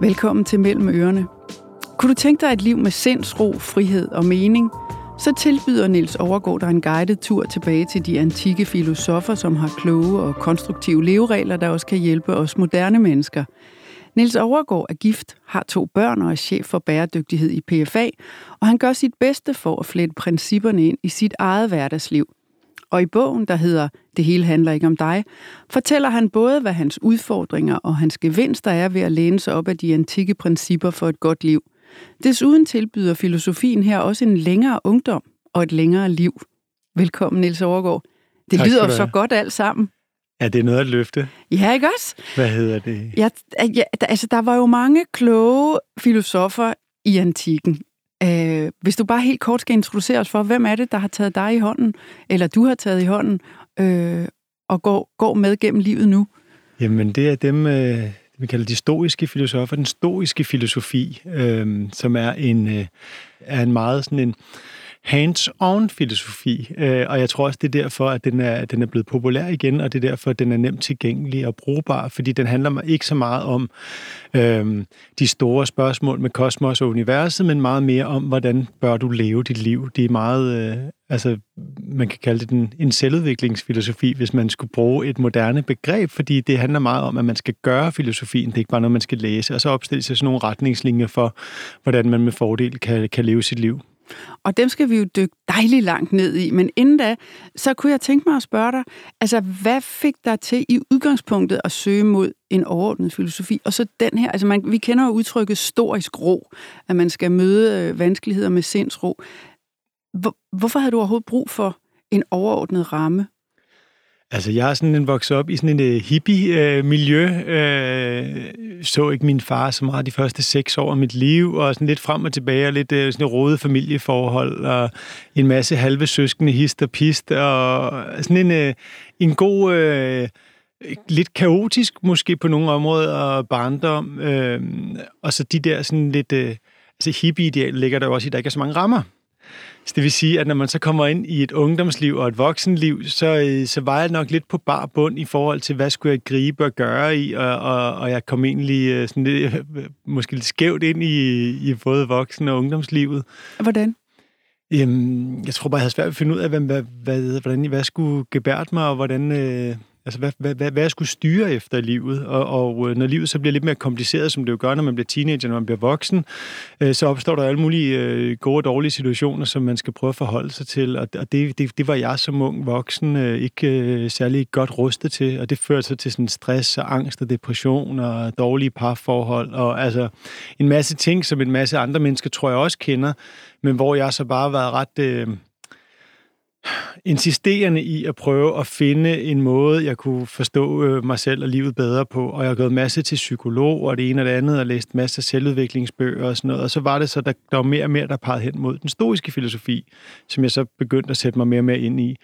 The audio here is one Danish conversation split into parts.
Velkommen til Mellem Ørerne. Kunne du tænke dig et liv med sindsro, frihed og mening? Så tilbyder Niels Overgaard dig en guided tur tilbage til de antikke filosofer, som har kloge og konstruktive leveregler, der også kan hjælpe os moderne mennesker. Niels Overgaard er gift, har to børn og er chef for bæredygtighed i PFA, og han gør sit bedste for at flette principperne ind i sit eget hverdagsliv – og i bogen, der hedder Det hele handler ikke om dig, fortæller han både, hvad hans udfordringer og hans gevinster er ved at læne sig op af de antikke principper for et godt liv. Desuden tilbyder filosofien her også en længere ungdom og et længere liv. Velkommen, Niels Overgaard. Det tak lyder så godt alt sammen. Ja, det er noget at løfte. Ja, ikke også? Hvad hedder det? Ja, ja, altså, der var jo mange kloge filosofer i antikken. Øh, hvis du bare helt kort skal introducere os for, hvem er det, der har taget dig i hånden, eller du har taget i hånden, øh, og går, går med gennem livet nu? Jamen, det er dem, øh, vi kalder de stoiske filosofer, den stoiske filosofi, øh, som er en, øh, er en meget sådan en hands-on filosofi, øh, og jeg tror også, det er derfor, at den er, den er blevet populær igen, og det er derfor, at den er nemt tilgængelig og brugbar, fordi den handler ikke så meget om øh, de store spørgsmål med kosmos og universet, men meget mere om, hvordan bør du leve dit liv. Det er meget, øh, altså man kan kalde det en, en selvudviklingsfilosofi, hvis man skulle bruge et moderne begreb, fordi det handler meget om, at man skal gøre filosofien, det er ikke bare noget, man skal læse, og så opstille sig sådan nogle retningslinjer for, hvordan man med fordel kan, kan leve sit liv. Og dem skal vi jo dykke dejligt langt ned i. Men inden da, så kunne jeg tænke mig at spørge dig, altså hvad fik dig til i udgangspunktet at søge mod en overordnet filosofi? Og så den her, altså man, vi kender jo udtrykket storisk ro, at man skal møde øh, vanskeligheder med sindsro. Hvor, hvorfor havde du overhovedet brug for en overordnet ramme Altså, jeg er sådan en vokset op i sådan en uh, øh, hippie-miljø. Uh, uh, så ikke min far så meget de første seks år af mit liv, og sådan lidt frem og tilbage, og lidt uh, sådan et rode familieforhold, og en masse halve søskende hist og pist, og sådan en, uh, en god... Uh, lidt kaotisk måske på nogle områder barndom, øh, og så de der sådan lidt... øh, altså hippie-ideal ligger der jo også i, at der ikke er så mange rammer. Så det vil sige, at når man så kommer ind i et ungdomsliv og et voksenliv, så, øh, så var jeg nok lidt på bar bund i forhold til, hvad skulle jeg gribe og gøre i, og, og, og jeg kom egentlig øh, sådan lidt, måske lidt skævt ind i, i både voksen- og ungdomslivet. Hvordan? Jamen, jeg tror bare, jeg havde svært ved at finde ud af, hvad, hvad, hvordan, hvad skulle gebært mig, og hvordan, øh, Altså, hvad, hvad, hvad, hvad jeg skulle styre efter i livet. Og, og øh, når livet så bliver lidt mere kompliceret, som det jo gør, når man bliver teenager, når man bliver voksen, øh, så opstår der alle mulige øh, gode og dårlige situationer, som man skal prøve at forholde sig til. Og, og det, det, det var jeg som ung voksen øh, ikke øh, særlig godt rustet til. Og det førte så til sådan stress og angst og depression og dårlige parforhold. Og altså en masse ting, som en masse andre mennesker, tror jeg også kender, men hvor jeg så bare har været ret... Øh, insisterende i at prøve at finde en måde, jeg kunne forstå øh, mig selv og livet bedre på. Og jeg har gået masse til psykolog og det ene og det andet, og læst masse af selvudviklingsbøger og sådan noget. Og så var det så, der, der var mere og mere, der pegede hen mod den stoiske filosofi, som jeg så begyndte at sætte mig mere og mere ind i.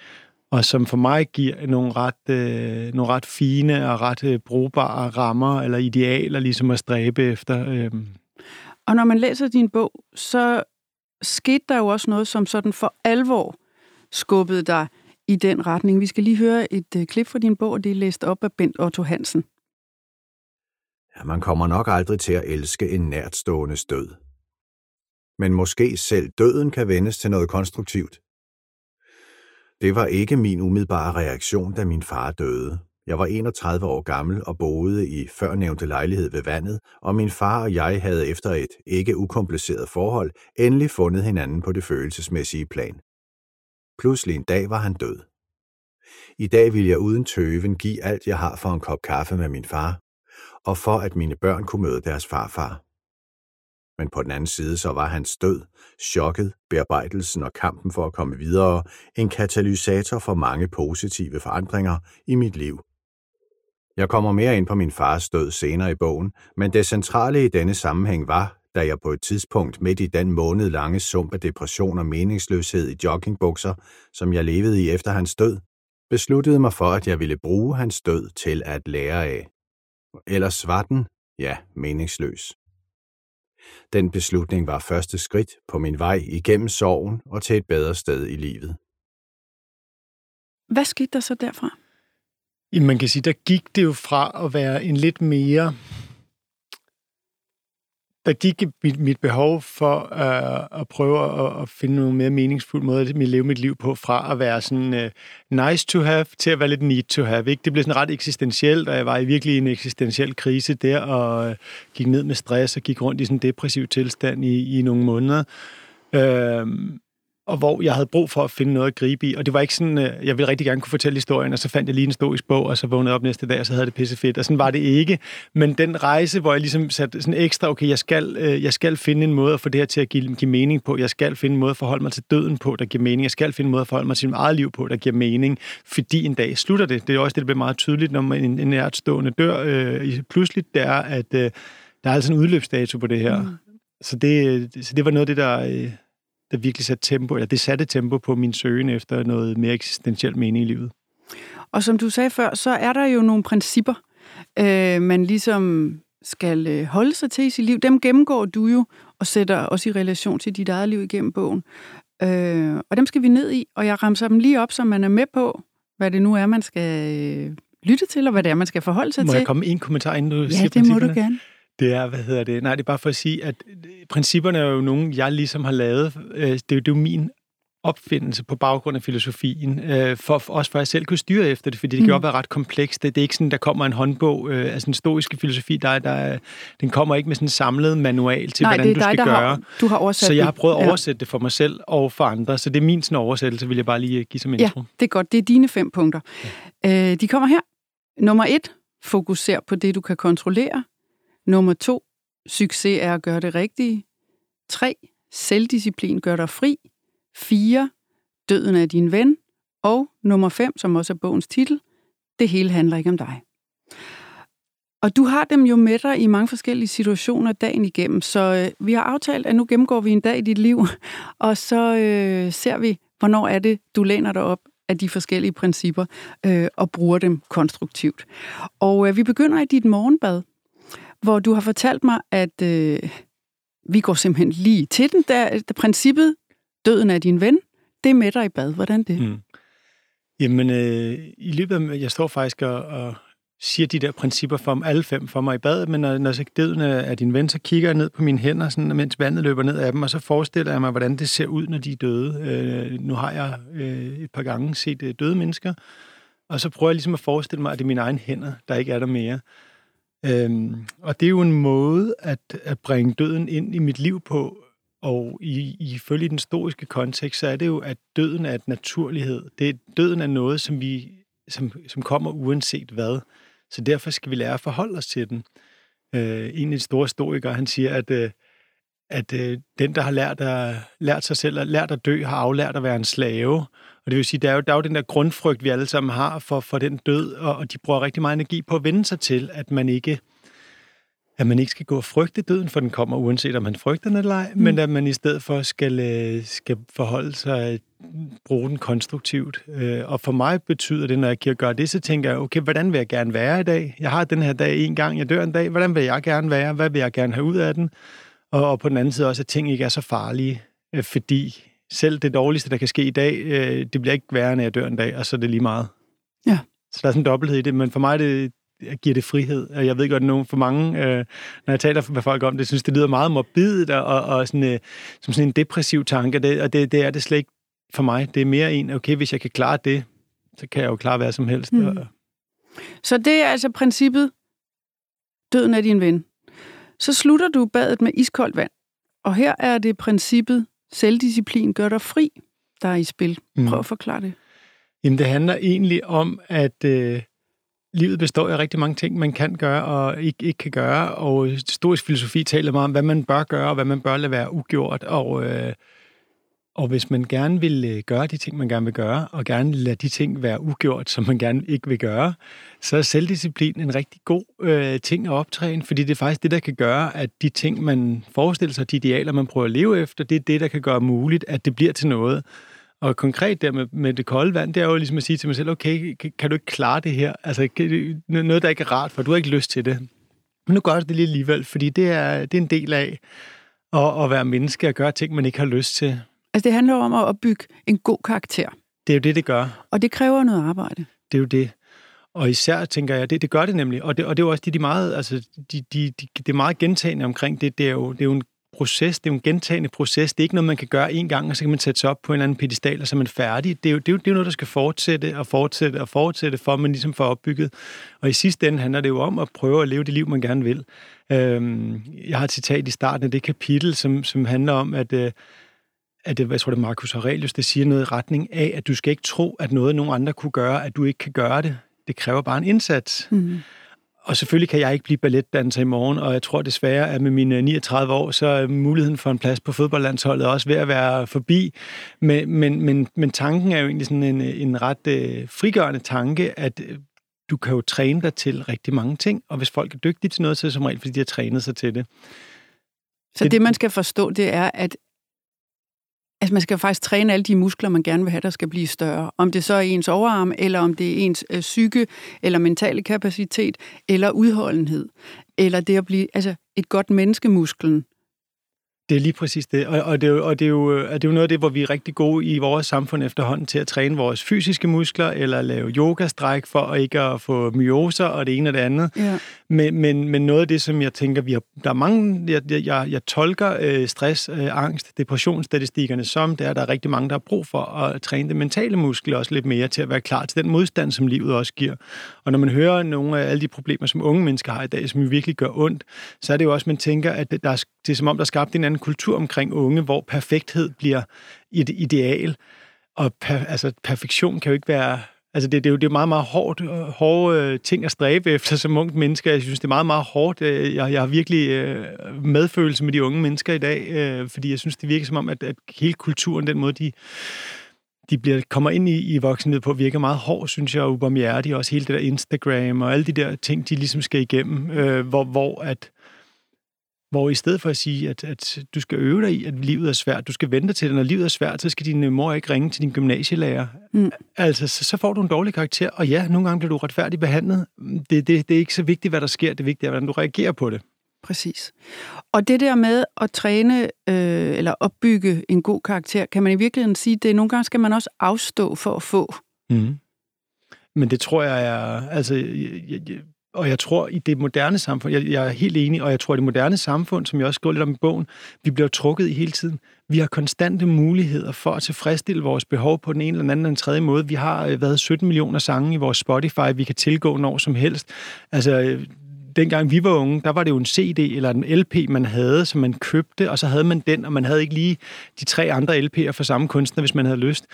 Og som for mig giver nogle ret, øh, nogle ret fine og ret øh, brugbare rammer eller idealer, ligesom at stræbe efter. Øh. Og når man læser din bog, så skete der jo også noget, som sådan for alvor skubbede dig i den retning. Vi skal lige høre et øh, klip fra din bog, og det er læst op af Bent Otto Hansen. Ja, man kommer nok aldrig til at elske en nærtstående død. Men måske selv døden kan vendes til noget konstruktivt. Det var ikke min umiddelbare reaktion, da min far døde. Jeg var 31 år gammel og boede i førnævnte lejlighed ved vandet, og min far og jeg havde efter et ikke ukompliceret forhold endelig fundet hinanden på det følelsesmæssige plan. Pludselig en dag var han død. I dag vil jeg uden tøven give alt, jeg har for en kop kaffe med min far, og for at mine børn kunne møde deres farfar. Men på den anden side så var hans død, chokket, bearbejdelsen og kampen for at komme videre en katalysator for mange positive forandringer i mit liv. Jeg kommer mere ind på min fars død senere i bogen, men det centrale i denne sammenhæng var, da jeg på et tidspunkt midt i den måned lange sump af depression og meningsløshed i joggingbukser, som jeg levede i efter hans død, besluttede mig for, at jeg ville bruge hans død til at lære af. Ellers var den, ja, meningsløs. Den beslutning var første skridt på min vej igennem sorgen og til et bedre sted i livet. Hvad skete der så derfra? Man kan sige, der gik det jo fra at være en lidt mere der gik mit, mit behov for uh, at prøve at, at finde nogle mere meningsfuld måde at leve mit liv på, fra at være sådan uh, nice to have, til at være lidt need to have. Ikke? Det blev sådan ret eksistentielt, og jeg var i virkelig en eksistentiel krise der, og uh, gik ned med stress og gik rundt i sådan en depressiv tilstand i, i nogle måneder. Uh, og hvor jeg havde brug for at finde noget at gribe i. Og det var ikke sådan, øh, jeg ville rigtig gerne kunne fortælle historien, og så fandt jeg lige en stoisk bog, og så vågnede jeg op næste dag, og så havde det pisse fedt. Og sådan var det ikke. Men den rejse, hvor jeg ligesom satte sådan ekstra, okay, jeg skal, øh, jeg skal finde en måde at få det her til at give, give mening på. Jeg skal finde en måde at forholde mig til døden på, der giver mening. Jeg skal finde en måde at forholde mig til mit eget liv på, der giver mening. Fordi en dag slutter det. Det er også det, der bliver meget tydeligt, når man en, en nærtstående dør. Øh, pludselig, det er, at øh, der er altså en udløbsdato på det her. Mm. Så, det, så det var noget af det, der... Øh, der virkelig satte tempo, eller det satte tempo på min søgen efter noget mere eksistentielt mening i livet. Og som du sagde før, så er der jo nogle principper, øh, man ligesom skal øh, holde sig til i sit liv. Dem gennemgår du jo, og sætter også i relation til dit eget liv igennem bogen. Øh, og dem skal vi ned i, og jeg ramser dem lige op, så man er med på, hvad det nu er, man skal øh, lytte til, og hvad det er, man skal forholde sig må til. Må jeg komme en kommentar, inden du ja, siger det må du gerne. Det er, hvad hedder det? Nej, det er bare for at sige, at principperne er jo nogle, jeg ligesom har lavet. Øh, det er jo, det er jo min opfindelse på baggrund af filosofien, øh, for, også for at jeg selv kunne styre efter det, fordi det mm. kan jo være ret komplekst. Det, det er ikke sådan, der kommer en håndbog, øh, altså en stoiske filosofi, der, der, den kommer ikke med sådan en samlet manual til, Nej, hvordan du skal dig, gøre. Har, du har oversat Så jeg har prøvet at oversætte ja. det for mig selv og for andre, så det er min sådan oversættelse, vil jeg bare lige give som intro. Ja, det er godt. Det er dine fem punkter. Ja. Øh, de kommer her. Nummer et, fokuser på det, du kan kontrollere. Nummer to, Succes er at gøre det rigtige. 3. Selvdisciplin gør dig fri. 4. Døden er din ven. Og nummer 5, som også er bogens titel, Det hele handler ikke om dig. Og du har dem jo med dig i mange forskellige situationer dagen igennem, så øh, vi har aftalt, at nu gennemgår vi en dag i dit liv, og så øh, ser vi, hvornår er det, du læner dig op af de forskellige principper øh, og bruger dem konstruktivt. Og øh, vi begynder i dit morgenbad hvor du har fortalt mig, at øh, vi går simpelthen lige til den. Der, der princippet, døden er din ven, det er med dig i bad. Hvordan det? Mm. Jamen, øh, i løbet af, jeg står faktisk og, og siger de der principper for alle fem for mig i bad, men når, når så døden er din ven, så kigger jeg ned på mine hænder, sådan, mens vandet løber ned af dem, og så forestiller jeg mig, hvordan det ser ud, når de er døde. Øh, nu har jeg øh, et par gange set øh, døde mennesker, og så prøver jeg ligesom at forestille mig, at det er mine egne hænder, der ikke er der mere. Øhm, og det er jo en måde at, at bringe døden ind i mit liv på, og i, ifølge den historiske kontekst, så er det jo, at døden er et naturlighed. Det, døden er noget, som, vi, som, som kommer uanset hvad. Så derfor skal vi lære at forholde os til den. Øh, en af de store historikere, han siger, at, øh, at øh, den, der har lært, at, lært sig selv at lært at dø, har aflært at være en slave. Og det vil sige, der er jo, der er jo den der grundfrygt, vi alle sammen har for, for den død, og, og de bruger rigtig meget energi på at vende sig til, at man ikke at man ikke skal gå og frygte døden, for den kommer uanset om man frygter den eller ej, mm. men at man i stedet for skal, øh, skal forholde sig, bruge den konstruktivt. Øh, og for mig betyder det, når jeg gør det, så tænker jeg, okay, hvordan vil jeg gerne være i dag? Jeg har den her dag en gang, jeg dør en dag, hvordan vil jeg gerne være? Hvad vil jeg gerne have ud af den? Og, og på den anden side også, at ting ikke er så farlige, øh, fordi selv det dårligste, der kan ske i dag, øh, det bliver ikke værre, når jeg dør en dag, og så er det lige meget. Ja. Så der er sådan en dobbelthed i det, men for mig det, giver det frihed. Og jeg ved godt, at nogen for mange, øh, når jeg taler med folk om det, synes, det lyder meget morbidt og, og, og sådan, øh, som sådan en depressiv tanke, det, og det, det er det slet ikke for mig. Det er mere en, okay, hvis jeg kan klare det, så kan jeg jo klare hvad som helst. Mm. Og... Så det er altså princippet, døden er din ven. Så slutter du badet med iskoldt vand. Og her er det princippet, selvdisciplin gør dig fri, der er i spil. Prøv mm. at forklare det. Jamen, det handler egentlig om, at øh, livet består af rigtig mange ting, man kan gøre og ikke, ikke kan gøre. Og historisk filosofi taler meget om, hvad man bør gøre, og hvad man bør lade være ugjort. Og, øh, og hvis man gerne vil øh, gøre de ting, man gerne vil gøre, og gerne lade de ting være ugjort, som man gerne ikke vil gøre, så er selvdisciplin en rigtig god øh, ting at optræne, fordi det er faktisk det, der kan gøre, at de ting, man forestiller sig, de idealer, man prøver at leve efter, det er det, der kan gøre muligt, at det bliver til noget. Og konkret der med, med det kolde vand, det er jo ligesom at sige til mig selv, okay, kan, kan du ikke klare det her? Altså noget, der ikke er rart, for du har ikke lyst til det. Men nu gør det lige alligevel, fordi det er, det er en del af at, at være menneske og gøre ting, man ikke har lyst til. Altså det handler om at opbygge en god karakter. Det er jo det, det gør. Og det kræver noget arbejde. Det er jo det. Og især tænker jeg, det, det gør det nemlig, og det, og det er jo også de, de meget, altså, de, de, de, det er meget gentagende omkring det. Det er jo, det er jo en proces, det er jo en gentagende proces. Det er ikke noget, man kan gøre en gang, og så kan man sætte sig op på en eller anden pedestal, og så er man færdig. Det er jo, det er jo, det er jo noget, der skal fortsætte og fortsætte og fortsætte, for at man ligesom får opbygget. Og i sidste ende handler det jo om at prøve at leve det liv, man gerne vil. Øhm, jeg har et citat i starten af det kapitel, som, som handler om, at, øh, at det, jeg tror, det er Marcus Aurelius, der siger noget i retning af, at du skal ikke tro, at noget, nogen andre kunne gøre, at du ikke kan gøre det. Det kræver bare en indsats. Mm. Og selvfølgelig kan jeg ikke blive balletdanser i morgen, og jeg tror desværre, at med mine 39 år, så er muligheden for en plads på fodboldlandsholdet også ved at være forbi. Men, men, men, men tanken er jo egentlig sådan en, en ret øh, frigørende tanke, at øh, du kan jo træne dig til rigtig mange ting, og hvis folk er dygtige til noget, så er det som regel, fordi de har trænet sig til det. Så det, det man skal forstå, det er, at Altså man skal faktisk træne alle de muskler, man gerne vil have, der skal blive større. Om det så er ens overarm, eller om det er ens øh, psyke, eller mentale kapacitet, eller udholdenhed. Eller det at blive altså et godt menneskemusklen. Det er lige præcis det, og, og, det, er jo, og det, er jo, det er jo noget af det, hvor vi er rigtig gode i vores samfund efterhånden til at træne vores fysiske muskler, eller lave yogastræk for at ikke at få myoser og det ene og det andet. Ja. Men, men, men noget af det, som jeg tænker, vi har, der er mange, jeg, jeg, jeg tolker øh, stress, øh, angst, depressionsstatistikkerne som, det er, der er rigtig mange, der har brug for at træne det mentale muskel også lidt mere til at være klar til den modstand, som livet også giver. Og når man hører nogle af alle de problemer, som unge mennesker har i dag, som virkelig gør ondt, så er det jo også, man tænker, at der er, det er som om, der er skabt en anden en kultur omkring unge, hvor perfekthed bliver et ideal. Og per, altså, perfektion kan jo ikke være Altså det, det, er jo det er meget, meget hårdt, øh, hårde øh, ting at stræbe efter som unge mennesker. Jeg synes, det er meget, meget hårdt. Øh, jeg, jeg har virkelig øh, medfølelse med de unge mennesker i dag, fordi jeg synes, det virker som om, at, at hele kulturen, den måde, de, de bliver, kommer ind i, i voksenhed på, virker meget hård, synes jeg, og ubarmhjertig. Også hele det der Instagram og alle de der ting, de ligesom skal igennem, øh, hvor, hvor at hvor i stedet for at sige, at, at du skal øve dig i, at livet er svært, du skal vente til det, når livet er svært, så skal din øh, mor ikke ringe til din gymnasielærer. Mm. Altså, så, så får du en dårlig karakter, og ja, nogle gange bliver du retfærdigt behandlet. Det, det, det er ikke så vigtigt, hvad der sker, det vigtige er, hvordan du reagerer på det. Præcis. Og det der med at træne øh, eller opbygge en god karakter, kan man i virkeligheden sige, det nogle gange skal man også afstå for at få. Mm. Men det tror jeg er... Altså, jeg, jeg, og jeg tror, i det moderne samfund, jeg, jeg er helt enig, og jeg tror, i det moderne samfund, som jeg også skriver lidt om i bogen, vi bliver trukket i hele tiden. Vi har konstante muligheder for at tilfredsstille vores behov på den ene eller den anden eller den tredje måde. Vi har øh, været 17 millioner sange i vores Spotify, vi kan tilgå når som helst. Altså, øh, dengang vi var unge, der var det jo en CD eller en LP, man havde, som man købte, og så havde man den, og man havde ikke lige de tre andre LP'er for samme kunstner, hvis man havde lyst.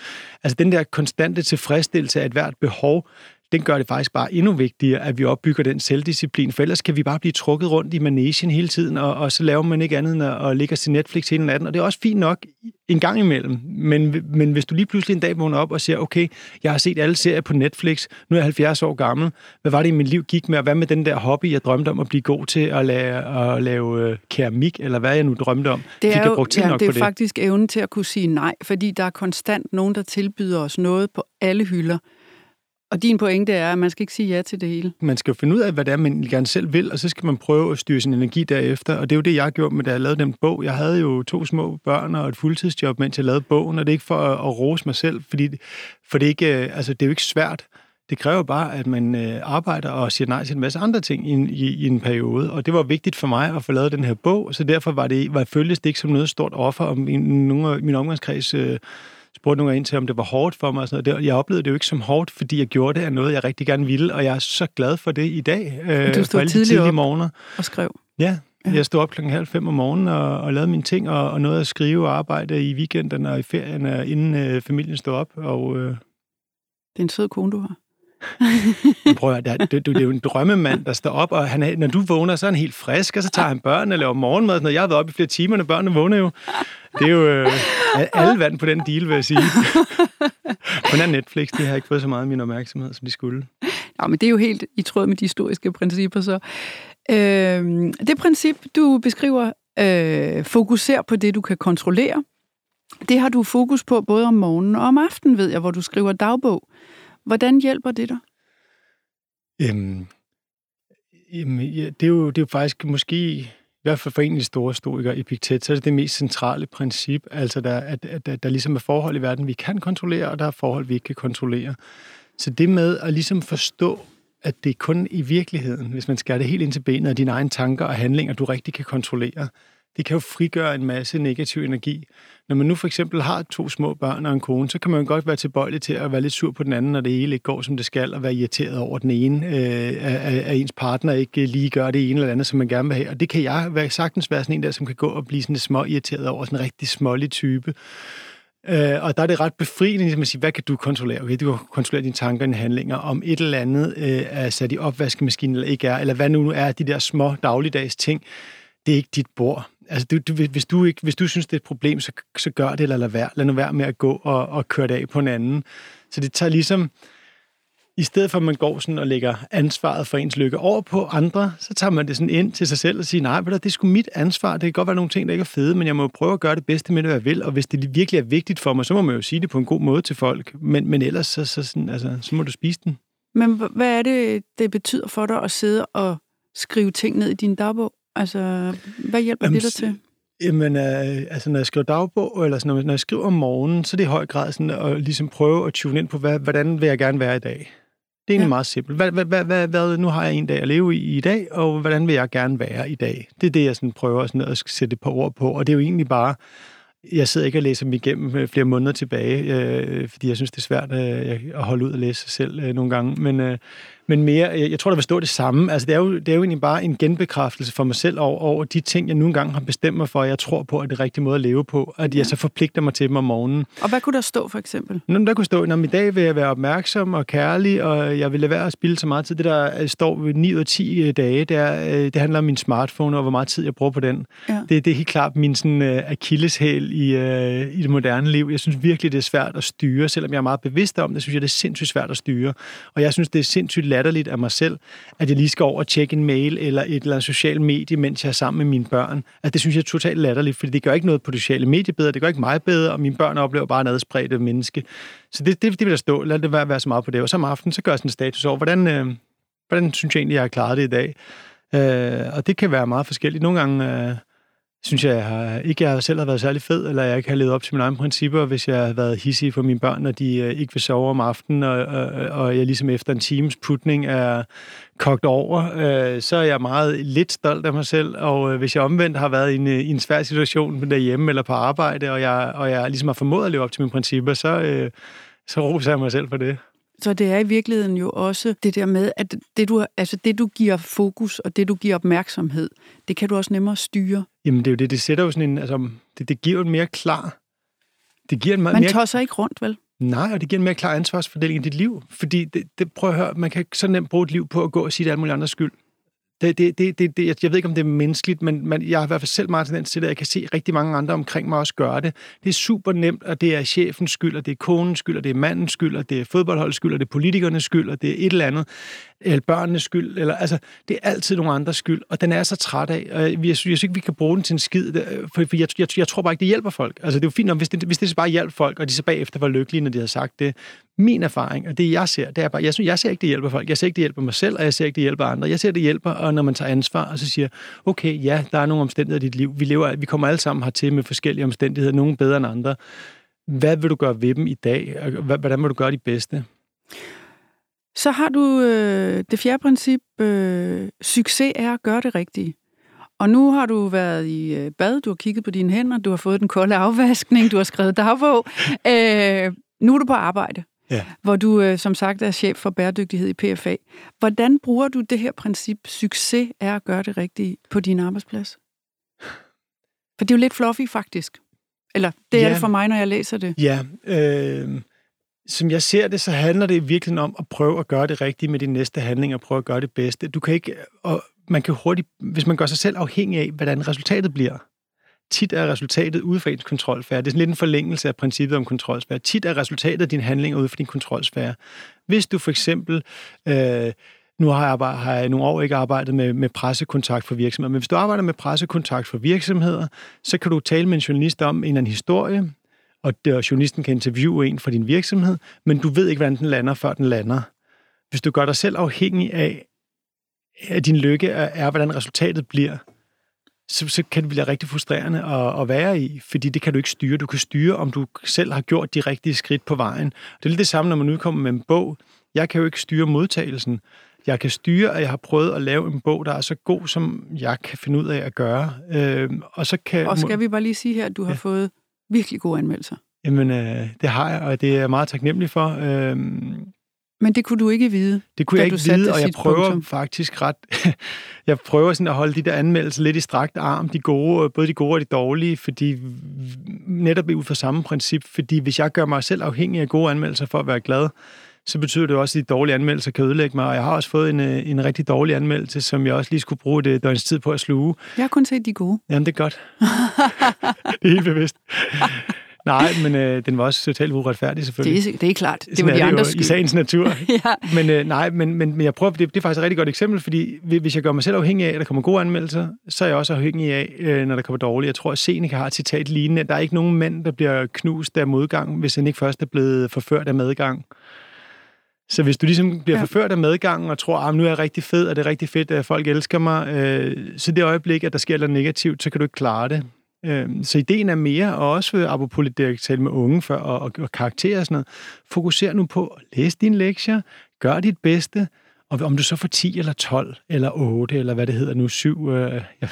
Altså den der konstante tilfredsstillelse af et hvert behov, den gør det faktisk bare endnu vigtigere, at vi opbygger den selvdisciplin, for ellers kan vi bare blive trukket rundt i manesien hele tiden, og, og så laver man ikke andet end at, at ligge til Netflix hele natten, og det er også fint nok en gang imellem, men, men hvis du lige pludselig en dag vågner op og siger, okay, jeg har set alle serier på Netflix, nu er jeg 70 år gammel, hvad var det i mit liv gik med, og hvad med den der hobby, jeg drømte om at blive god til at lave, at lave øh, keramik, eller hvad jeg nu drømte om? Det er, jo, ja, nok det er faktisk evnen til at kunne sige nej, fordi der er konstant nogen, der tilbyder os noget på alle hylder, og din pointe er, at man skal ikke sige ja til det hele. Man skal jo finde ud af, hvad det er, man gerne selv vil, og så skal man prøve at styre sin energi derefter. Og det er jo det, jeg gjorde med, da jeg lavede den bog. Jeg havde jo to små børn og et fuldtidsjob, mens jeg lavede bogen, og det er ikke for at, at rose mig selv, fordi for det, er ikke, øh, altså, det er jo ikke svært. Det kræver bare, at man øh, arbejder og siger nej til en masse andre ting i, i, i en periode. Og det var vigtigt for mig at få lavet den her bog, så derfor var det, var, føltes det ikke som noget stort offer, om nogle af min omgangskreds øh, spurgte nogle ind til, om det var hårdt for mig. Og sådan noget. Jeg oplevede det jo ikke som hårdt, fordi jeg gjorde det af noget, jeg rigtig gerne ville, og jeg er så glad for det i dag. Øh, du stod tidligt tidlige morgener. og skrev. Ja, ja, jeg stod op klokken halv fem om morgenen og, og lavede mine ting, og, og nåede at skrive og arbejde i weekenden og i ferien, inden øh, familien stod op. Og, øh... Det er en sød kone, du har. Prøv at, det, det, det, er jo en drømmemand, der står op, og han er, når du vågner, så er han helt frisk, og så tager han børn og laver morgenmad. Når jeg har været op i flere timer, når børnene vågner jo. Det er jo øh, alle vand på den deal, vil jeg sige. Men er Netflix, de har ikke fået så meget af min opmærksomhed, som de skulle. Ja, men det er jo helt i tråd med de historiske principper. Så. Øh, det princip, du beskriver, øh, fokuser på det, du kan kontrollere. Det har du fokus på både om morgenen og om aftenen, ved jeg, hvor du skriver dagbog. Hvordan hjælper det dig? Øhm, jamen, ja, det, er jo, det er jo faktisk måske, i hvert fald for en af de store historikere, Epiktet, så er det det mest centrale princip, altså der, at, at, at der ligesom er forhold i verden, vi kan kontrollere, og der er forhold, vi ikke kan kontrollere. Så det med at ligesom forstå, at det er kun i virkeligheden, hvis man skærer det helt ind til benet af dine egne tanker og handlinger, du rigtig kan kontrollere. Det kan jo frigøre en masse negativ energi. Når man nu for eksempel har to små børn og en kone, så kan man jo godt være tilbøjelig til at være lidt sur på den anden, når det hele ikke går, som det skal, og være irriteret over den ene, øh, at ens partner ikke lige gør det ene eller andet, som man gerne vil have. Og det kan jeg være, sagtens være sådan en der, som kan gå og blive sådan lidt små irriteret over, sådan en rigtig smålig type. Øh, og der er det ret befriende ligesom at sige, hvad kan du kontrollere? Okay, du kan kontrollere dine tanker og dine handlinger, om et eller andet øh, er sat i opvaskemaskinen eller ikke er, eller hvad nu er de der små dagligdags ting. Det er ikke dit bord. Altså, du, du, hvis, du ikke, hvis du synes, det er et problem, så, så gør det, eller lad være. Lad nu være med at gå og, og køre det af på en anden. Så det tager ligesom i stedet for at man går sådan og lægger ansvaret for ens lykke over på andre, så tager man det sådan ind til sig selv og siger, nej, det er sgu mit ansvar. Det kan godt være nogle ting, der ikke er fede, men jeg må prøve at gøre det bedste med det, jeg vil. Og hvis det virkelig er vigtigt for mig, så må man jo sige det på en god måde til folk. Men, men ellers, så, så, sådan, altså, så må du spise den. Men hvad er det, det betyder for dig at sidde og skrive ting ned i din dagbog? Altså, hvad hjælper Jamen, det dig til? Jamen, øh, altså når jeg skriver dagbog, eller sådan, når jeg skriver om morgenen, så er det i høj grad sådan at ligesom prøve at tune ind på, hvad, hvordan vil jeg gerne være i dag? Det er egentlig ja. meget simpelt. Hvad, hvad, hvad, hvad, hvad, nu har jeg en dag at leve i i dag, og hvordan vil jeg gerne være i dag? Det er det, jeg sådan prøver sådan at sætte på ord på, og det er jo egentlig bare, jeg sidder ikke og læser dem igennem øh, flere måneder tilbage, øh, fordi jeg synes, det er svært øh, at holde ud og læse sig selv øh, nogle gange. Men, øh, men mere, jeg tror, der vil stå det samme. Altså, det er jo, det er jo egentlig bare en genbekræftelse for mig selv over, over de ting, jeg nogle gange har bestemt mig for, at jeg tror på, at det er rigtige måde at leve på, at jeg så forpligter mig til dem om morgenen. Og hvad kunne der stå, for eksempel? Nå, der kunne stå, at i dag vil jeg være opmærksom og kærlig, og jeg vil lade være at spille så meget tid. Det, der øh, står ved 9 ud af 10 øh, dage, det, er, øh, det handler om min smartphone, og hvor meget tid jeg bruger på den. Ja. Det, det er helt klart min sådan, uh, akilleshæl i, uh, i det moderne liv. Jeg synes virkelig, det er svært at styre, selvom jeg er meget bevidst om det, synes jeg, det er sindssygt svært at styre. Og jeg synes, det er sindssygt latterligt af mig selv, at jeg lige skal over og tjekke en mail eller et eller andet socialt medie, mens jeg er sammen med mine børn. At det synes jeg er totalt latterligt, fordi det gør ikke noget på det sociale medie bedre, det gør ikke mig bedre, og mine børn oplever bare en adspredt menneske. Så det, det, det vil der stå. Lad det være, være så meget på det. Og så om aftenen, så gør jeg sådan en status over, hvordan, øh, hvordan synes jeg egentlig, jeg har klaret det i dag. Øh, og det kan være meget forskelligt. Nogle gange... Øh, synes jeg, jeg har, ikke jeg selv har været særlig fed, eller jeg ikke har levet op til mine egne principper, hvis jeg har været hissig for mine børn, når de øh, ikke vil sove om aftenen, og, og, og jeg ligesom efter en times putning er kogt over, øh, så er jeg meget lidt stolt af mig selv, og øh, hvis jeg omvendt har været i en, øh, i en svær situation derhjemme eller på arbejde, og jeg, og jeg ligesom har formået at leve op til mine principper, så, øh, så roser jeg mig selv for det. Så det er i virkeligheden jo også det der med, at det du, altså det, du giver fokus og det, du giver opmærksomhed, det kan du også nemmere styre. Jamen det er jo det, det sætter jo sådan en, altså det, det giver jo en mere klar... Det giver en meget Man tosser ikke rundt, vel? Nej, og det giver en mere klar ansvarsfordeling i dit liv. Fordi det, det, prøv at høre, man kan så nemt bruge et liv på at gå og sige det alle mulige andres skyld. Det, det, det, det, det, jeg ved ikke, om det er menneskeligt, men man, jeg har i hvert fald selv meget tendens til det, jeg kan se rigtig mange andre omkring mig også gøre det. Det er super nemt, og det er chefens skyld, og det er konens skyld, og det er mandens skyld, og det er fodboldholdets skyld, og det er politikernes skyld, og det er et eller andet eller børnenes skyld, eller, altså, det er altid nogle andres skyld, og den er så træt af, og jeg, jeg synes ikke, vi kan bruge den til en skid, øh, for, for jeg, jeg, jeg tror bare ikke, det hjælper folk. Altså, det er jo fint, hvis det, hvis det bare hjælper folk, og de så bagefter var lykkelige, når de havde sagt det. Min erfaring, og det jeg ser, det er bare, jeg, synes, jeg ser ikke, det hjælper folk. Jeg ser ikke, det hjælper mig selv, og jeg ser ikke, det hjælper andre. Jeg ser, det hjælper, og når man tager ansvar, og så siger, okay, ja, der er nogle omstændigheder i dit liv. Vi, lever, vi kommer alle sammen hertil med forskellige omstændigheder, nogle bedre end andre. Hvad vil du gøre ved dem i dag? Hvordan vil du gøre de bedste? Så har du øh, det fjerde princip, øh, succes er at gøre det rigtige. Og nu har du været i øh, bad, du har kigget på dine hænder, du har fået den kolde afvaskning, du har skrevet dagbog. Øh, nu er du på arbejde, ja. hvor du øh, som sagt er chef for bæredygtighed i PFA. Hvordan bruger du det her princip, succes er at gøre det rigtige på din arbejdsplads? For det er jo lidt fluffy faktisk. Eller det ja. er det for mig, når jeg læser det. Ja, øh, som jeg ser det, så handler det virkelig om at prøve at gøre det rigtige med din næste handling, og prøve at gøre det bedste. Du kan ikke, og man kan hurtigt, hvis man gør sig selv afhængig af, hvordan resultatet bliver, tit er resultatet ude for ens kontrolsfære. Det er sådan lidt en forlængelse af princippet om kontrolsfære. Tit er resultatet af din handling ude for din kontrolsfære. Hvis du for eksempel, øh, nu har jeg, arbejdet, har jeg nogle år ikke arbejdet med, med pressekontakt for virksomheder, men hvis du arbejder med pressekontakt for virksomheder, så kan du tale med en journalist om en eller anden historie, og journalisten kan interviewe en fra din virksomhed, men du ved ikke, hvordan den lander, før den lander. Hvis du gør dig selv afhængig af, at din lykke er, er hvordan resultatet bliver, så, så kan det blive rigtig frustrerende at, at være i, fordi det kan du ikke styre. Du kan styre, om du selv har gjort de rigtige skridt på vejen. Det er lidt det samme, når man udkommer med en bog. Jeg kan jo ikke styre modtagelsen. jeg kan styre, at jeg har prøvet at lave en bog, der er så god, som jeg kan finde ud af at gøre. Øh, og, så kan, og skal vi bare lige sige her, at du har ja. fået virkelig gode anmeldelser. Jamen, øh, det har jeg, og det er jeg meget taknemmelig for. Øh, men det kunne du ikke vide? Det kunne jeg ikke vide, og jeg prøver punktum. faktisk ret... jeg prøver sådan at holde de der anmeldelser lidt i strakt arm, de gode, både de gode og de dårlige, fordi netop ud fra samme princip, fordi hvis jeg gør mig selv afhængig af gode anmeldelser for at være glad, så betyder det også, at de dårlige anmeldelser kan ødelægge mig. Og jeg har også fået en, øh, en rigtig dårlig anmeldelse, som jeg også lige skulle bruge et døgns tid på at sluge. Jeg har kun set de gode. Jamen, det er godt. det er helt bevidst. Nej, men øh, den var også totalt uretfærdig, selvfølgelig. Det er, det er klart. Det var de andre skyld. I sagens natur. ja. Men øh, nej, men, men, men jeg prøver, det, det er faktisk et rigtig godt eksempel, fordi hvis jeg gør mig selv afhængig af, at der kommer gode anmeldelser, så er jeg også afhængig af, øh, når der kommer dårlige. Jeg tror, at Seneca har et citat lignende. Der er ikke nogen mænd, der bliver knust af modgang, hvis han ikke først er blevet forført af medgang. Så hvis du ligesom bliver ja. forført af medgangen og tror, at ah, nu er jeg rigtig fed, og det er rigtig fedt, at folk elsker mig, øh, så det øjeblik, at der sker noget negativt, så kan du ikke klare det. Øh, så ideen er mere, og også apropos det, jeg med unge før, og, og, og karakterer og sådan noget, fokuser nu på at læse dine lektier, gør dit bedste, og om du så får 10 eller 12 eller 8, eller hvad det hedder nu, 7, øh, ja,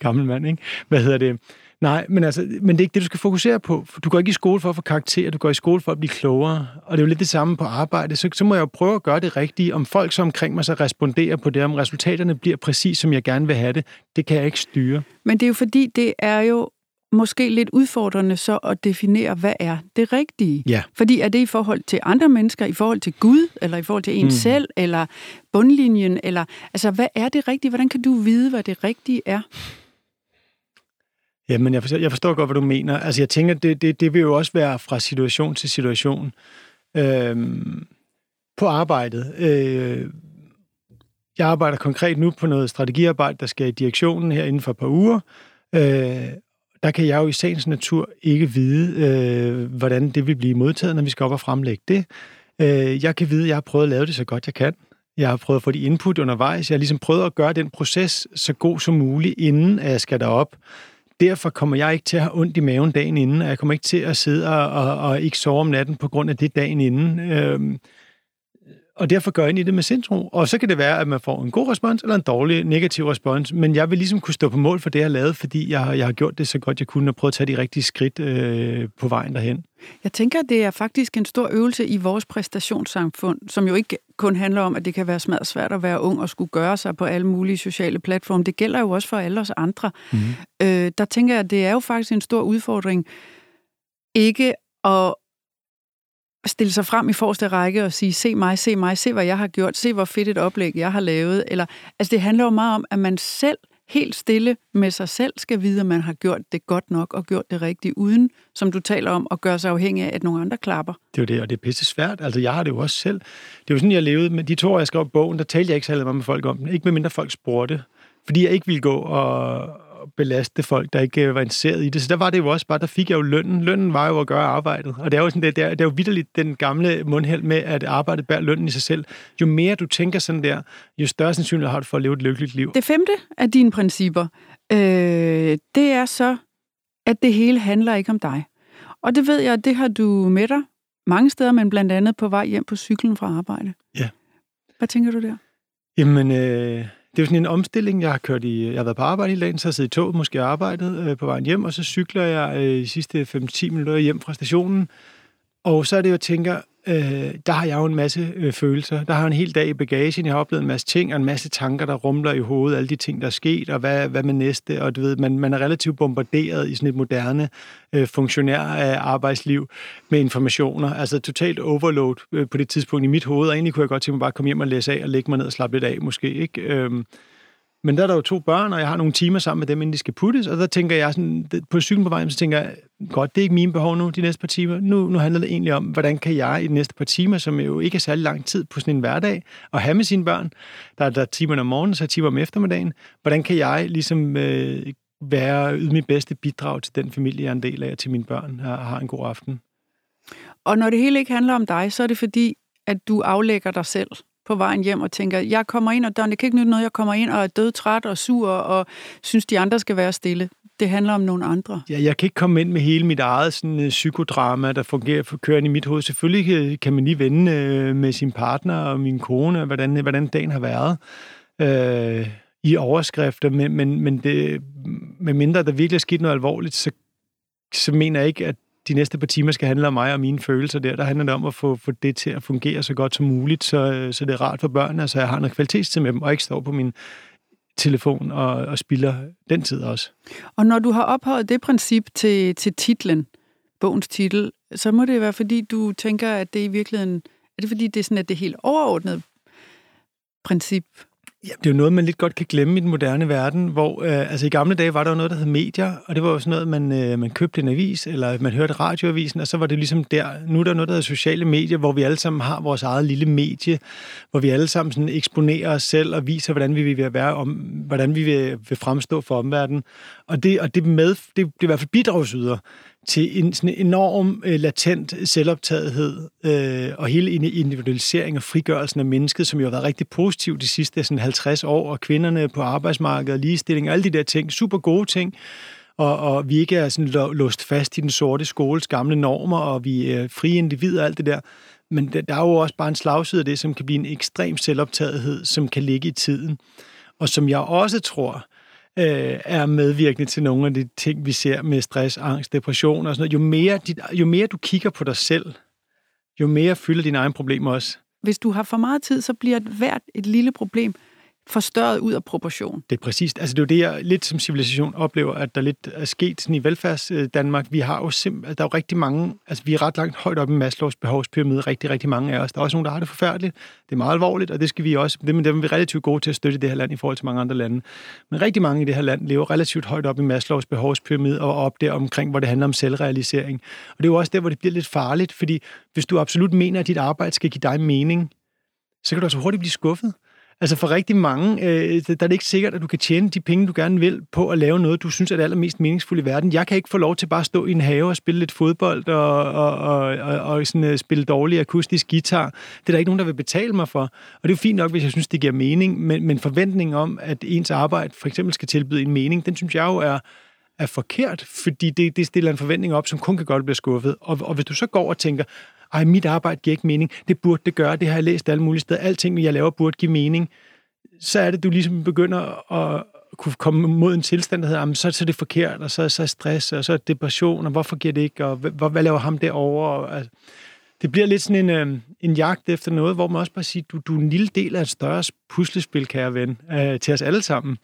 gammel mand, ikke? Hvad hedder det? Nej, men, altså, men det er ikke det, du skal fokusere på. Du går ikke i skole for at få karakter, du går i skole for at blive klogere. Og det er jo lidt det samme på arbejde. Så, så må jeg jo prøve at gøre det rigtige. Om folk så omkring mig så responderer på det, om resultaterne bliver præcis, som jeg gerne vil have det, det kan jeg ikke styre. Men det er jo fordi, det er jo måske lidt udfordrende så at definere, hvad er det rigtige? Ja. Fordi er det i forhold til andre mennesker, i forhold til Gud, eller i forhold til en mm. selv, eller bundlinjen, eller altså, hvad er det rigtige? Hvordan kan du vide, hvad det rigtige er? Jamen, jeg forstår, jeg forstår godt, hvad du mener. Altså, jeg tænker, det, det, det vil jo også være fra situation til situation. Øhm, på arbejdet. Øh, jeg arbejder konkret nu på noget strategiarbejde, der skal i direktionen her inden for et par uger. Øh, der kan jeg jo i sagens natur ikke vide, øh, hvordan det vil blive modtaget, når vi skal op og fremlægge det. Øh, jeg kan vide, at jeg har prøvet at lave det så godt jeg kan. Jeg har prøvet at få de input undervejs. Jeg har ligesom prøvet at gøre den proces så god som muligt, inden jeg skal derop derfor kommer jeg ikke til at have ondt i maven dagen inden, og jeg kommer ikke til at sidde og, og, og ikke sove om natten på grund af det dagen inden. Øhm, og derfor gør jeg ind i det med sindsro. Og så kan det være, at man får en god respons eller en dårlig negativ respons, men jeg vil ligesom kunne stå på mål for det, jeg har lavet, fordi jeg, jeg har gjort det så godt, jeg kunne, og prøvet at tage de rigtige skridt øh, på vejen derhen. Jeg tænker, det er faktisk en stor øvelse i vores præstationssamfund, som jo ikke kun handler om, at det kan være smadret svært at være ung og skulle gøre sig på alle mulige sociale platforme. Det gælder jo også for alle os andre. Mm. Øh, der tænker jeg, at det er jo faktisk en stor udfordring ikke at stille sig frem i forreste række og sige, se mig, se mig, se hvad jeg har gjort, se hvor fedt et oplæg jeg har lavet. Eller, altså det handler jo meget om, at man selv helt stille med sig selv skal vide, at man har gjort det godt nok og gjort det rigtigt, uden, som du taler om, at gøre sig afhængig af, at nogle andre klapper. Det er jo det, og det er pisse svært. Altså, jeg har det jo også selv. Det er jo sådan, jeg levede med de to år, jeg skrev bogen, der talte jeg ikke særlig meget med folk om den. Ikke med mindre folk spurgte. Fordi jeg ikke ville gå og, belaste folk, der ikke øh, var interesseret i det. Så der var det jo også bare, der fik jeg jo lønnen. Lønnen var jo at gøre arbejdet. Og det er jo sådan, det, det, er, det er jo vidderligt den gamle mundhæld med, at arbejdet bærer lønnen i sig selv. Jo mere du tænker sådan der, jo større sandsynlighed har du for at leve et lykkeligt liv. Det femte af dine principper, øh, det er så, at det hele handler ikke om dig. Og det ved jeg, det har du med dig mange steder, men blandt andet på vej hjem på cyklen fra arbejde. Ja. Hvad tænker du der? Jamen, øh, det er jo sådan en omstilling. Jeg har kørt i, jeg har været på arbejde i dagen, så har jeg siddet i toget, måske arbejdet øh, på vejen hjem, og så cykler jeg øh, de sidste 5-10 minutter hjem fra stationen. Og så er det jo, at tænker, øh, der har jeg jo en masse øh, følelser. Der har en hel dag i bagagen. Jeg har oplevet en masse ting, og en masse tanker, der rumler i hovedet. Alle de ting, der er sket, og hvad, hvad med næste. Og du ved, man, man er relativt bombarderet i sådan et moderne øh, funktionær af arbejdsliv med informationer. Altså totalt overload øh, på det tidspunkt i mit hoved. Og egentlig kunne jeg godt tænke mig bare at komme hjem og læse af og lægge mig ned og slappe lidt af måske. Ikke? Øh, men der er der jo to børn, og jeg har nogle timer sammen med dem, inden de skal puttes, og der tænker jeg sådan, på cyklen på vejen, så tænker jeg, godt, det er ikke mine behov nu, de næste par timer. Nu, nu handler det egentlig om, hvordan kan jeg i de næste par timer, som jo ikke er særlig lang tid på sådan en hverdag, at have med sine børn, der er der timer om morgenen, så timer om eftermiddagen, hvordan kan jeg ligesom øh, være, yde mit bedste bidrag til den familie, jeg er en del af, til mine børn, og har en god aften. Og når det hele ikke handler om dig, så er det fordi, at du aflægger dig selv på vejen hjem og tænker, jeg kommer ind, og der, det kan ikke nytte noget, jeg kommer ind og er død træt og sur og synes, de andre skal være stille. det handler om nogle andre? Ja, jeg kan ikke komme ind med hele mit eget sådan, øh, psykodrama, der fungerer for køren i mit hoved. Selvfølgelig kan man lige vende øh, med sin partner og min kone, hvordan, hvordan dagen har været Øh i overskrifter, men, men, men det, med mindre der virkelig er sket noget alvorligt, så, så mener jeg ikke, at de næste par timer skal handle om mig og mine følelser der. Der handler det om at få, få det til at fungere så godt som muligt, så, øh, så det er rart for børnene, så jeg har noget kvalitetstid med dem, og ikke står på min telefon og, og spilder den tid også. Og når du har ophøjet det princip til, til titlen, bogens titel, så må det være, fordi du tænker, at det i virkeligheden... Er det fordi, det er sådan, at det helt overordnede princip, Ja, det er jo noget, man lidt godt kan glemme i den moderne verden, hvor øh, altså i gamle dage var der jo noget, der hed medier, og det var jo sådan noget, man, øh, man købte en avis, eller man hørte radioavisen, og så var det ligesom der. Nu er der noget, der hedder sociale medier, hvor vi alle sammen har vores eget lille medie, hvor vi alle sammen sådan eksponerer os selv og viser, hvordan vi vil være, om, hvordan vi vil, vil fremstå for omverdenen. Og det, og det, med, det, det er i hvert fald bidragsyder til en sådan enorm øh, latent selvoptagethed øh, og hele individualisering og frigørelsen af mennesket, som jo har været rigtig positiv de sidste sådan 50 år, og kvinderne på arbejdsmarkedet, ligestilling og alle de der ting, super gode ting, og, og vi ikke er sådan låst fast i den sorte skoles gamle normer, og vi er frie individer og alt det der. Men der er jo også bare en slagside af det, som kan blive en ekstrem selvoptagethed, som kan ligge i tiden. Og som jeg også tror, øh, er medvirkende til nogle af de ting, vi ser med stress, angst, depression og sådan noget. Jo mere, dit, jo mere du kigger på dig selv, jo mere fylder dine egne problemer også. Hvis du har for meget tid, så bliver hvert et lille problem forstørret ud af proportion. Det er præcist. Altså det er jo det, jeg lidt som civilisation oplever, at der lidt er sket sådan i velfærds Danmark. Vi har jo simpelthen, der er jo rigtig mange, altså vi er ret langt højt op i Maslows behovspyramide, rigtig, rigtig mange af os. Der er også nogen, der har det forfærdeligt. Det er meget alvorligt, og det skal vi også, det, men dem er vi relativt gode til at støtte i det her land i forhold til mange andre lande. Men rigtig mange i det her land lever relativt højt op i Maslows behovspyramide og op der omkring, hvor det handler om selvrealisering. Og det er jo også der, hvor det bliver lidt farligt, fordi hvis du absolut mener, at dit arbejde skal give dig mening, så kan du altså hurtigt blive skuffet. Altså for rigtig mange, øh, der er det ikke sikkert, at du kan tjene de penge, du gerne vil, på at lave noget, du synes er det allermest meningsfulde i verden. Jeg kan ikke få lov til bare at stå i en have og spille lidt fodbold og, og, og, og, og sådan, øh, spille dårlig akustisk guitar. Det er der ikke nogen, der vil betale mig for. Og det er jo fint nok, hvis jeg synes, det giver mening, men, men forventningen om, at ens arbejde for eksempel skal tilbyde en mening, den synes jeg jo er, er forkert, fordi det, det stiller en forventning op, som kun kan godt blive skuffet. Og, og hvis du så går og tænker, ej, mit arbejde giver ikke mening, det burde det gøre, det har jeg læst alle mulige steder, alting, jeg laver, burde give mening, så er det, du ligesom begynder at kunne komme mod en tilstand, der hedder, så, så er det forkert, og så, så er stress, og så er depression, og hvorfor giver det ikke, og hvad, hvad laver ham derovre? Og, altså, det bliver lidt sådan en, øh, en jagt efter noget, hvor man også bare siger, du, du er en lille del af et større puslespil, kære ven, øh, til os alle sammen.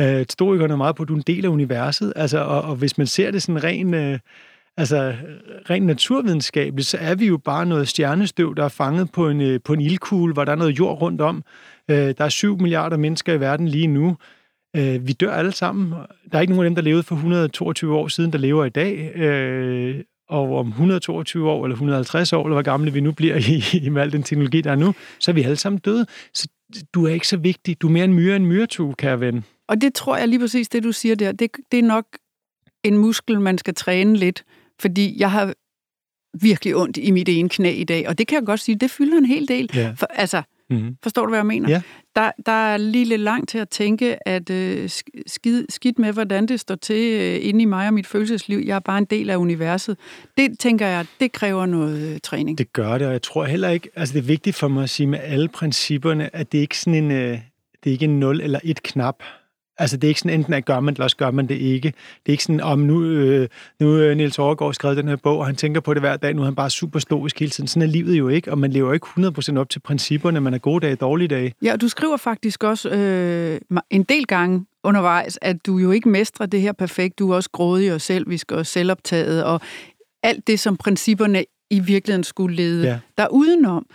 Øh, Storikerne er meget på, at du er en del af universet, altså, og, og hvis man ser det sådan ren... Øh, altså rent naturvidenskabeligt, så er vi jo bare noget stjernestøv, der er fanget på en, øh, på en ildkugle, hvor der er noget jord rundt om. Øh, der er 7 milliarder mennesker i verden lige nu. Øh, vi dør alle sammen. Der er ikke nogen af dem, der levede for 122 år siden, der lever i dag. Øh, og om 122 år, eller 150 år, eller hvor gamle vi nu bliver i, i med al den teknologi, der er nu, så er vi alle sammen døde. Så du er ikke så vigtig. Du er mere en myre end myretue, kære ven. Og det tror jeg lige præcis, det du siger der, det, det er nok en muskel, man skal træne lidt. Fordi jeg har virkelig ondt i mit ene knæ i dag, og det kan jeg godt sige, det fylder en hel del. Ja. For, altså, mm-hmm. forstår du, hvad jeg mener? Ja. Der, der er lige lidt langt til at tænke, at øh, skid, skidt med, hvordan det står til øh, inde i mig og mit følelsesliv. Jeg er bare en del af universet. Det tænker jeg, det kræver noget øh, træning. Det gør det, og jeg tror heller ikke, altså det er vigtigt for mig at sige med alle principperne, at det ikke er sådan en, øh, det er ikke en 0 eller et knap. Altså, det er ikke sådan, enten at gør man det, eller også gør man det ikke. Det er ikke sådan, om nu, øh, nu øh, Niels Overgaard skrevet den her bog, og han tænker på det hver dag, nu er han bare super stoisk hele tiden. Sådan er livet jo ikke, og man lever ikke 100% op til principperne. Man er gode dage, dårlige dage. Ja, og du skriver faktisk også øh, en del gange undervejs, at du jo ikke mestrer det her perfekt. Du er også grådig og selvisk og selvoptaget, og alt det, som principperne i virkeligheden skulle lede ja. der udenom.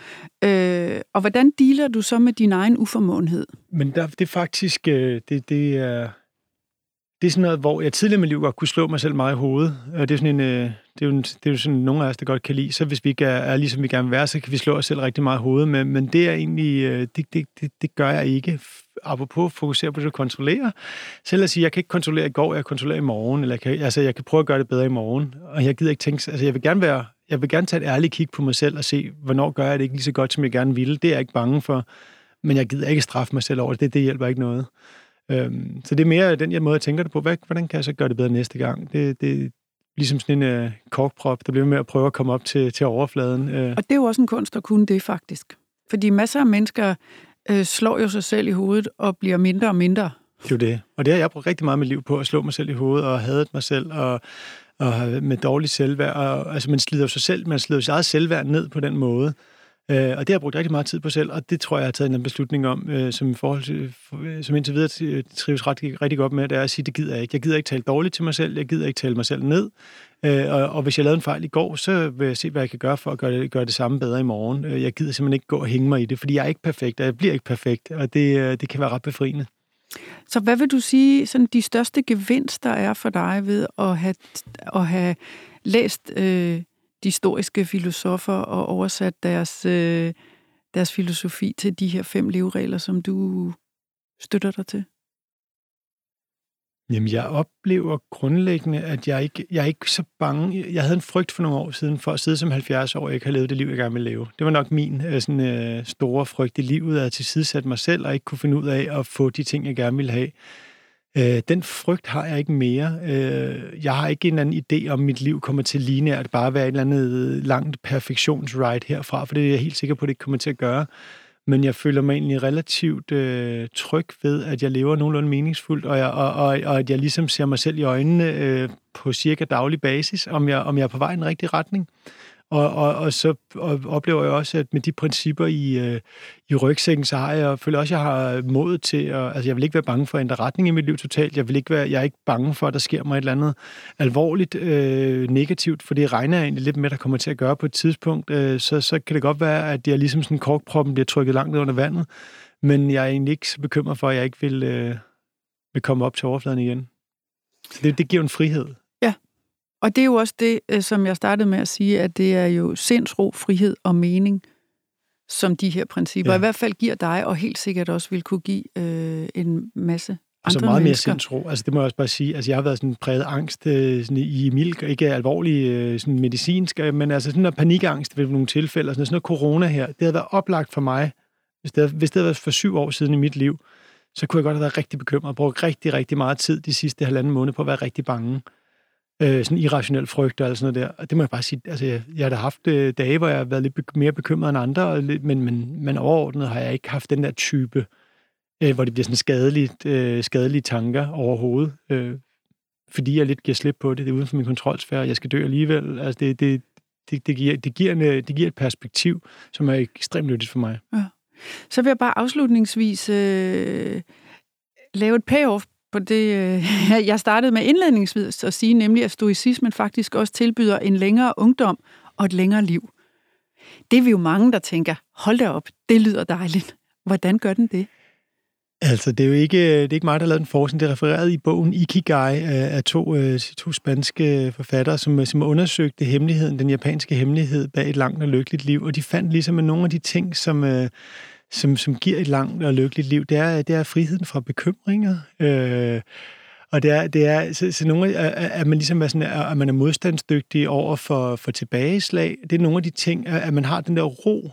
Øh, og hvordan dealer du så med din egen uformåenhed? Men der, det er faktisk, øh, det, det er, det er sådan noget, hvor jeg tidligere i mit liv godt kunne slå mig selv meget i hovedet. Og det er sådan en, øh, det er jo, det er jo sådan, nogle af os, der godt kan lide. Så hvis vi ikke er, er ligesom vi gerne vil være, så kan vi slå os selv rigtig meget i hovedet. Men, men det er egentlig, øh, det, det, det, det gør jeg ikke. Apropos fokusere på det at kontrollere. Selv at sige, jeg kan ikke kontrollere i går, jeg kontrollerer i morgen. Eller jeg kan, altså, jeg kan prøve at gøre det bedre i morgen. Og jeg gider ikke tænke, altså jeg vil gerne være jeg vil gerne tage et ærligt kig på mig selv og se, hvornår gør jeg det ikke lige så godt, som jeg gerne ville. Det er jeg ikke bange for, men jeg gider ikke straffe mig selv over det. Det, det hjælper ikke noget. Øhm, så det er mere den jeg måde, jeg tænker det på. Hvad, hvordan kan jeg så gøre det bedre næste gang? Det, det, ligesom sådan en uh, korkprop, der bliver med at prøve at komme op til, til overfladen. Uh. Og det er jo også en kunst at kunne det, faktisk. Fordi masser af mennesker uh, slår jo sig selv i hovedet og bliver mindre og mindre. Det er jo det. Og det har jeg brugt rigtig meget med liv på, at slå mig selv i hovedet og hadet mig selv og, og med dårlig selvværd. Og, altså, man slider sig selv, man slider sit eget selvværd ned på den måde. Øh, og det har jeg brugt rigtig meget tid på selv, og det tror jeg, jeg har taget en beslutning om, øh, som, i forhold til, øh, som indtil videre trives ret, rigtig godt med, det er at sige, det gider jeg ikke. Jeg gider ikke tale dårligt til mig selv, jeg gider ikke tale mig selv ned. Øh, og, og hvis jeg lavede en fejl i går, så vil jeg se, hvad jeg kan gøre for at gøre det, gøre det samme bedre i morgen. Øh, jeg gider simpelthen ikke gå og hænge mig i det, fordi jeg er ikke perfekt, og jeg bliver ikke perfekt, og det, øh, det kan være ret befriende. Så hvad vil du sige, sådan de største gevinster er for dig ved at have, at have læst øh, de historiske filosofer og oversat deres, øh, deres filosofi til de her fem leveregler, som du støtter dig til? Jamen, jeg oplever grundlæggende, at jeg ikke jeg er ikke så bange. Jeg havde en frygt for nogle år siden for at sidde som 70 år og ikke have levet det liv, jeg gerne ville leve. Det var nok min øh, sådan, øh, store frygt i livet, at tilsidesætte mig selv og ikke kunne finde ud af at få de ting, jeg gerne ville have. Øh, den frygt har jeg ikke mere. Øh, jeg har ikke en eller anden idé om, mit liv kommer til lineært bare være et eller andet langt perfektionsride herfra, for det er jeg helt sikker på, at det ikke kommer til at gøre. Men jeg føler mig egentlig relativt øh, tryg ved, at jeg lever nogenlunde meningsfuldt, og, jeg, og, og, og at jeg ligesom ser mig selv i øjnene øh, på cirka daglig basis, om jeg, om jeg er på vej i den rigtige retning. Og, og, og så oplever jeg også, at med de principper i, øh, i rygsækken, så har jeg, føler også, at jeg har mod til at... Altså, jeg vil ikke være bange for at ændre retning i mit liv totalt. Jeg, vil ikke være, jeg er ikke bange for, at der sker mig et eller andet alvorligt øh, negativt, for det regner jeg egentlig lidt med, der kommer til at gøre på et tidspunkt. Øh, så, så kan det godt være, at jeg ligesom sådan korkproppen bliver trykket langt ned under vandet. Men jeg er egentlig ikke så bekymret for, at jeg ikke vil, øh, vil komme op til overfladen igen. Så det, det giver en frihed. Og det er jo også det, øh, som jeg startede med at sige, at det er jo sindsro, frihed og mening, som de her principper ja. i hvert fald giver dig, og helt sikkert også vil kunne give øh, en masse andre altså meget mennesker. mere sindsro. Altså det må jeg også bare sige. Altså jeg har været sådan præget angst øh, sådan i milk, ikke alvorlig øh, sådan medicinsk, men altså sådan noget panikangst ved nogle tilfælde, sådan noget corona her, det havde været oplagt for mig, hvis det, havde, hvis det havde været for syv år siden i mit liv, så kunne jeg godt have været rigtig bekymret og brugt rigtig, rigtig meget tid de sidste halvanden måned på at være rigtig bange øh, sådan irrationel frygt eller sådan noget der. Og det må jeg bare sige, altså jeg, jeg har da haft øh, dage, hvor jeg har været lidt mere bekymret end andre, og lidt, men, men, men overordnet har jeg ikke haft den der type, øh, hvor det bliver sådan skadeligt, øh, skadelige tanker overhovedet. Øh, fordi jeg lidt giver slip på det. Det er uden for min kontrolsfære, jeg skal dø alligevel. Altså det, det, det, det, giver, det, giver en, øh, det giver et perspektiv, som er ekstremt nyttigt for mig. Ja. Så vil jeg bare afslutningsvis øh, lave et payoff på det, øh, jeg startede med indledningsvis at sige, nemlig at stoicismen faktisk også tilbyder en længere ungdom og et længere liv. Det er vi jo mange, der tænker, hold da op, det lyder dejligt. Hvordan gør den det? Altså, det er jo ikke, øh, det er ikke mig, der har lavet den forskning. Det er refereret i bogen Ikigai af to, øh, to spanske forfattere, som, øh, som undersøgte hemmeligheden, den japanske hemmelighed bag et langt og lykkeligt liv. Og de fandt ligesom nogle af de ting, som, øh, som, som giver et langt og lykkeligt liv, det er, det er friheden fra bekymringer. Øh, og det er, det er så, så nogle, at man ligesom er, sådan, at man er modstandsdygtig over for, for tilbageslag. Det er nogle af de ting, at man har den der ro,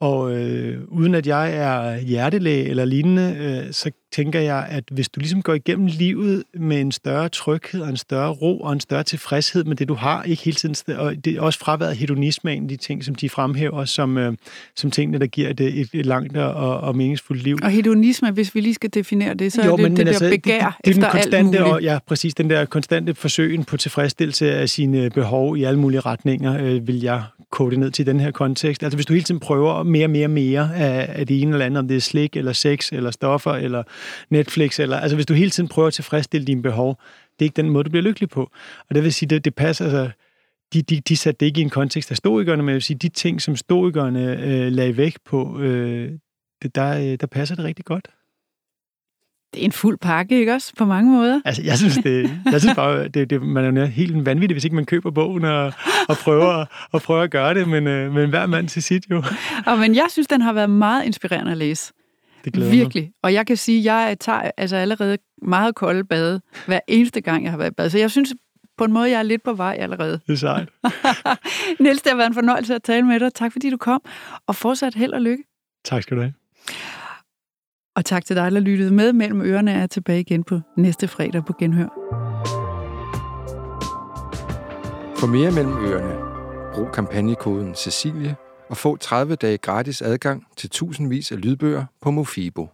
og øh, uden at jeg er hjertelæge eller lignende, øh, så tænker jeg, at hvis du ligesom går igennem livet med en større tryghed og en større ro og en større tilfredshed med det, du har, ikke hele tiden, og det er også fraværet hedonisme en af de ting, som de fremhæver som, øh, som tingene, der giver det et, et langt og, og meningsfuldt liv. Og hedonisme, hvis vi lige skal definere det, så jo, er det men, det men der altså, begær det, det, efter den konstante, alt og, Ja, præcis, den der konstante forsøgen på tilfredsstillelse af sine behov i alle mulige retninger, øh, vil jeg kode ned til den her kontekst. Altså hvis du hele tiden prøver mere, mere, mere af, af det ene eller andet, om det er slik, eller sex, eller stoffer, eller Netflix, eller altså hvis du hele tiden prøver at tilfredsstille dine behov, det er ikke den måde, du bliver lykkelig på. Og det vil sige, det, det passer, altså, de, de, de satte det ikke i en kontekst af stoikerne, men jeg vil sige, de ting, som stoikerne øh, lagde væk på, øh, det, der, øh, der passer det rigtig godt. Det er en fuld pakke, ikke også? På mange måder. Altså, jeg synes, det, jeg synes bare, det, det, man er jo helt vanvittig, hvis ikke man køber bogen og, og, prøver, og prøver at gøre det, men, øh, men hver mand til sit jo. Og, men jeg synes, den har været meget inspirerende at læse. Det glæder Virkelig. Mig. Og jeg kan sige, at jeg tager altså allerede meget kolde bade hver eneste gang, jeg har været i bad. Så jeg synes på en måde, jeg er lidt på vej allerede. Det er sejt. Niels, det har været en fornøjelse at tale med dig. Tak fordi du kom, og fortsat held og lykke. Tak skal du have. Og tak til dig, der lyttede med. Mellem ørerne er jeg tilbage igen på næste fredag på Genhør. For mere mellem ørerne, brug kampagnekoden Cecilie og få 30 dage gratis adgang til tusindvis af lydbøger på Mofibo.